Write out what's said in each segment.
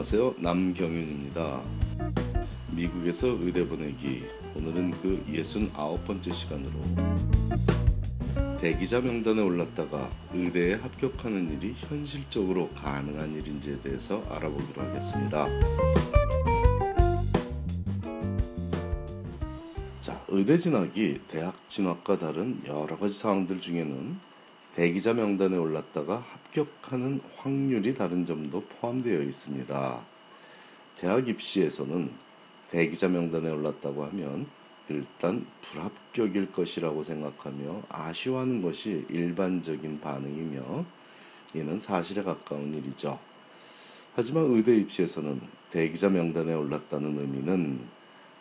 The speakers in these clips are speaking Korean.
안녕하세요. 남경윤입니다. 미국에서 의대 보내기 오늘은 그 69번째 시간으로 대기자 명단에 올랐다가 의대에 합격하는 일이 현실적으로 가능한 일인지에 대해서 알아보기로 하겠습니다. 자, 의대 진학이 대학 진학과 다른 여러 가지 사항들 중에는 대기자 명단에 올랐다가 합격하는 확률이 다른 점도 포함되어 있습니다. 대학 입시에서는 대기자 명단에 올랐다고 하면 일단 불합격일 것이라고 생각하며 아쉬워하는 것이 일반적인 반응이며 이는 사실에 가까운 일이죠. 하지만 의대 입시에서는 대기자 명단에 올랐다는 의미는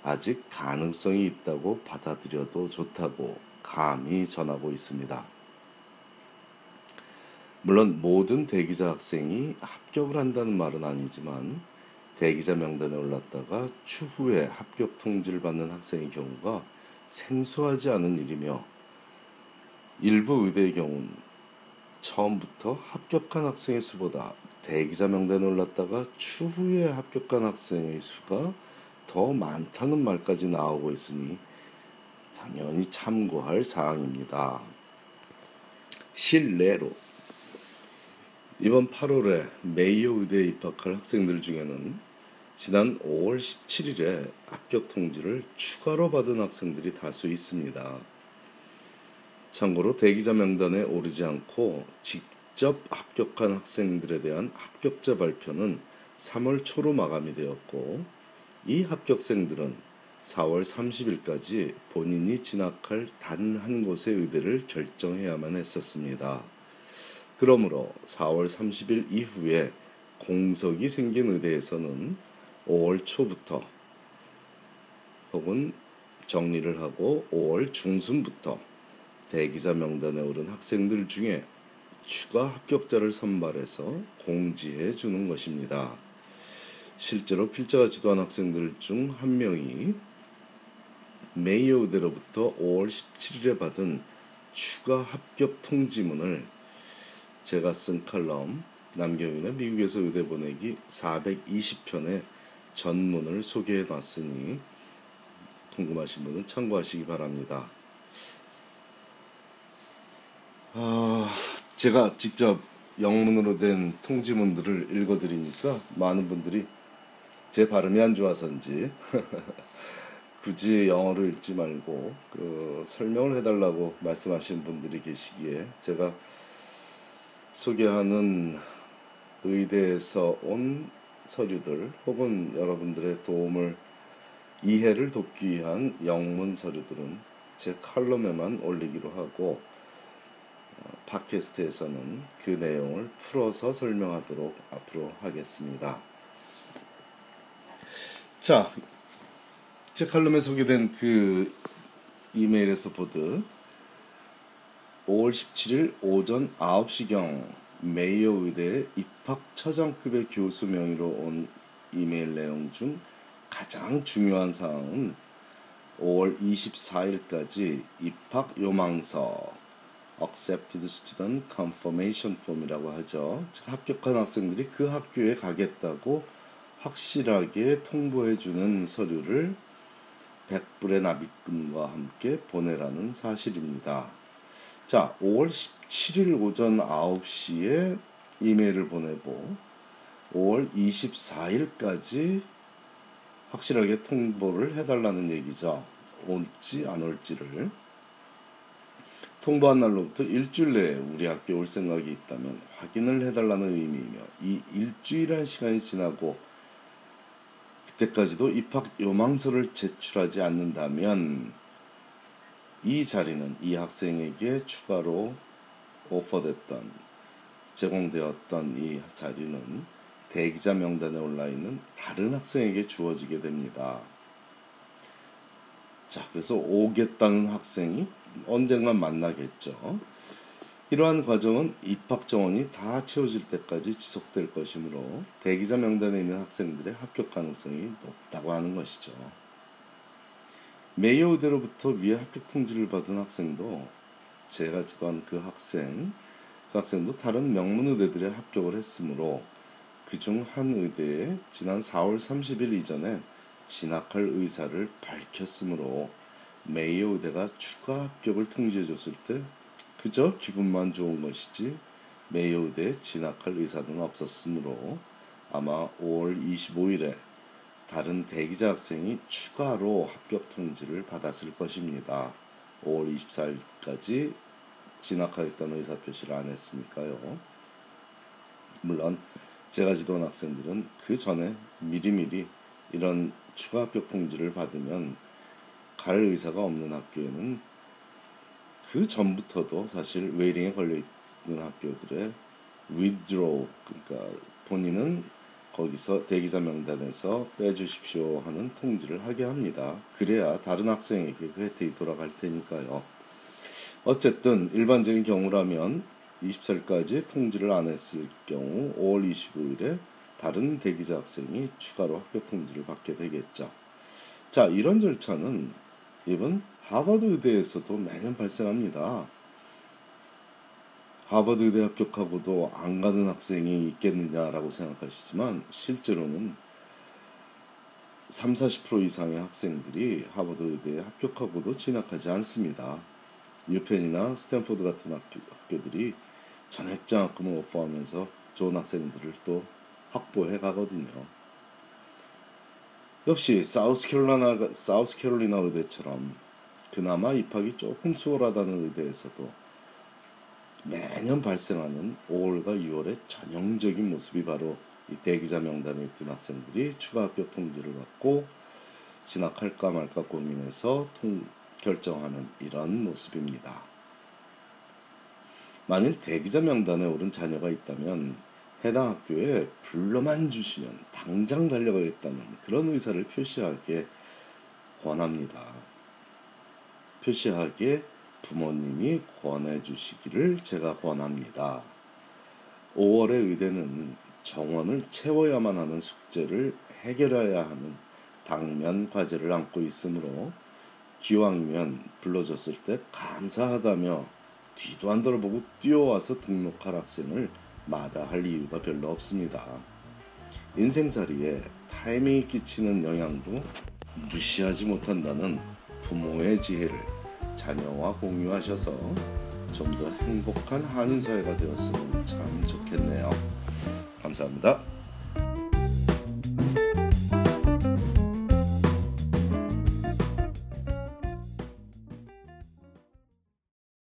아직 가능성이 있다고 받아들여도 좋다고 감히 전하고 있습니다. 물론 모든 대기자 학생이 합격을 한다는 말은 아니지만 대기자 명단에 올랐다가 추후에 합격 통지를 받는 학생의 경우가 생소하지 않은 일이며 일부 의대의 경우는 처음부터 합격한 학생의 수보다 대기자 명단에 올랐다가 추후에 합격한 학생의 수가 더 많다는 말까지 나오고 있으니 당연히 참고할 사항입니다. 실례로 이번 8월에 메이어 의대에 입학할 학생들 중에는 지난 5월 17일에 합격 통지를 추가로 받은 학생들이 다수 있습니다. 참고로 대기자 명단에 오르지 않고 직접 합격한 학생들에 대한 합격자 발표는 3월 초로 마감이 되었고 이 합격생들은 4월 30일까지 본인이 진학할 단 한 곳의 의대를 결정해야만 했었습니다. 그러므로 4월 30일 이후에 공석이 생긴 의대에서는 5월 초부터 혹은 정리를 하고 5월 중순부터 대기자 명단에 오른 학생들 중에 추가 합격자를 선발해서 공지해 주는 것입니다. 실제로 필자가 지도한 학생들 중 한 명이 메이어 의대로부터 5월 17일에 받은 추가 합격 통지문을 제가 쓴 칼럼 남경윤의 미국에서 의대 보내기 420편의 전문을 소개해 놨으니 궁금하신 분은 참고하시기 바랍니다. 아, 제가 직접 영문으로 된 통지문들을 읽어드리니까 많은 분들이 제 발음이 안 좋아서인지 굳이 영어를 읽지 말고 그 설명을 해달라고 말씀하신 분들이 계시기에 제가 소개하는 의대에서 온 서류들 혹은 여러분들의 도움을 이해를 돕기 위한 영문 서류들은 제 칼럼에만 올리기로 하고 어, 팟캐스트에서는 그 내용을 풀어서 설명하도록 앞으로 하겠습니다. 자, 제 칼럼에 소개된 그 이메일에서 보듯 5월 17일 오전 9시경 메이어 의대 입학 처장급의 교수 명의로 온 이메일 내용 중 가장 중요한 사항은 5월 24일까지 입학 요망서 Accepted Student Confirmation Form이라고 하죠. 즉 합격한 학생들이 그 학교에 가겠다고 확실하게 통보해 주는 서류를 100불의 납입금과 함께 보내라는 사실입니다. 자, 5월 17일 오전 9시에 이메일을 보내고 5월 24일까지 확실하게 통보를 해달라는 얘기죠. 올지 안 올지를. 통보한 날로부터 일주일 내에 우리 학교에 올 생각이 있다면 확인을 해달라는 의미이며 이 일주일한 시간이 지나고 그때까지도 입학 요망서를 제출하지 않는다면 이 자리는 이 학생에게 추가로 오퍼됐던 제공되었던 이 자리는 대기자 명단에 올라 있는 다른 학생에게 주어지게 됩니다. 자, 그래서 오겠다는 학생이 언젠가 만나겠죠. 이러한 과정은 입학 정원이 다 채워질 때까지 지속될 것이므로 대기자 명단에 있는 학생들의 합격 가능성이 높다고 하는 것이죠. 메이요 의대로부터 위에 합격 통지를 받은 학생도 제가 지도한 그 학생, 그 학생도 다른 명문 의대들에 합격을 했으므로 그중 한 의대에 지난 4월 30일 이전에 진학할 의사를 밝혔으므로 메이요 의대가 추가 합격을 통지해줬을 때 그저 기분만 좋은 것이지 메이요 의대에 진학할 의사는 없었으므로 아마 5월 25일에 다른 대기자 학생이 추가로 합격 통지를 받았을 것입니다. 5월 24일까지 진학하겠다는 의사 표시를 안 했으니까요. 물론 제가 지도한 학생들은 그 전에 미리미리 이런 추가 합격 통지를 받으면 갈 의사가 없는 학교에는 그 전부터도 사실 웨이링에 걸려 있는 학교들의 withdraw 그러니까 본인은 거기서 대기자 명단에서 빼주십시오 하는 통지를 하게 합니다. 그래야 다른 학생에게 그 혜택이 돌아갈 테니까요. 어쨌든 일반적인 경우라면 24일까지 통지를 안 했을 경우 5월 25일에 다른 대기자 학생이 추가로 합격 통지를 받게 되겠죠. 자, 이런 절차는 이번 하버드 의대에서도 매년 발생합니다. 하버드 의대 합격하고도 안 가는 학생이 있겠느냐라고 생각하시지만 실제로는 3, 40% 이상의 학생들이 하버드 의대에 합격하고도 진학하지 않습니다. 유펜이나 스탠포드 같은 학교, 학교들이 전액 장학금을 오퍼하면서 좋은 학생들을 또 확보해 가거든요. 역시 사우스캐롤라이나 사우스캐롤라이나 의대처럼 그나마 입학이 조금 수월하다는 의대에서도 매년 발생하는 5월과 6월의 전형적인 모습이 바로 이 대기자 명단에 있던 학생들이 추가 합격 통지를 받고 진학할까 말까 고민해서 통, 결정하는 이런 모습입니다. 만일 대기자 명단에 오른 자녀가 있다면 해당 학교에 불러만 주시면 당장 달려가겠다는 그런 의사를 표시하게 권합니다. 표시하기에 부모님이 권해 주시기를 제가 권합니다. 5월의 의대는 정원을 채워야만 하는 숙제를 해결해야 하는 당면 과제를 안고 있으므로 기왕이면 불러줬을 때 감사하다며 뒤도 안 돌아보고 뛰어와서 등록할 학생을 마다할 이유가 별로 없습니다. 인생살이에 타이밍이 끼치는 영향도 무시하지 못한다는 부모의 지혜를 자녀와 공유하셔서 좀 더 행복한 한인 사회가 되었으면 참 좋겠네요. 감사합니다.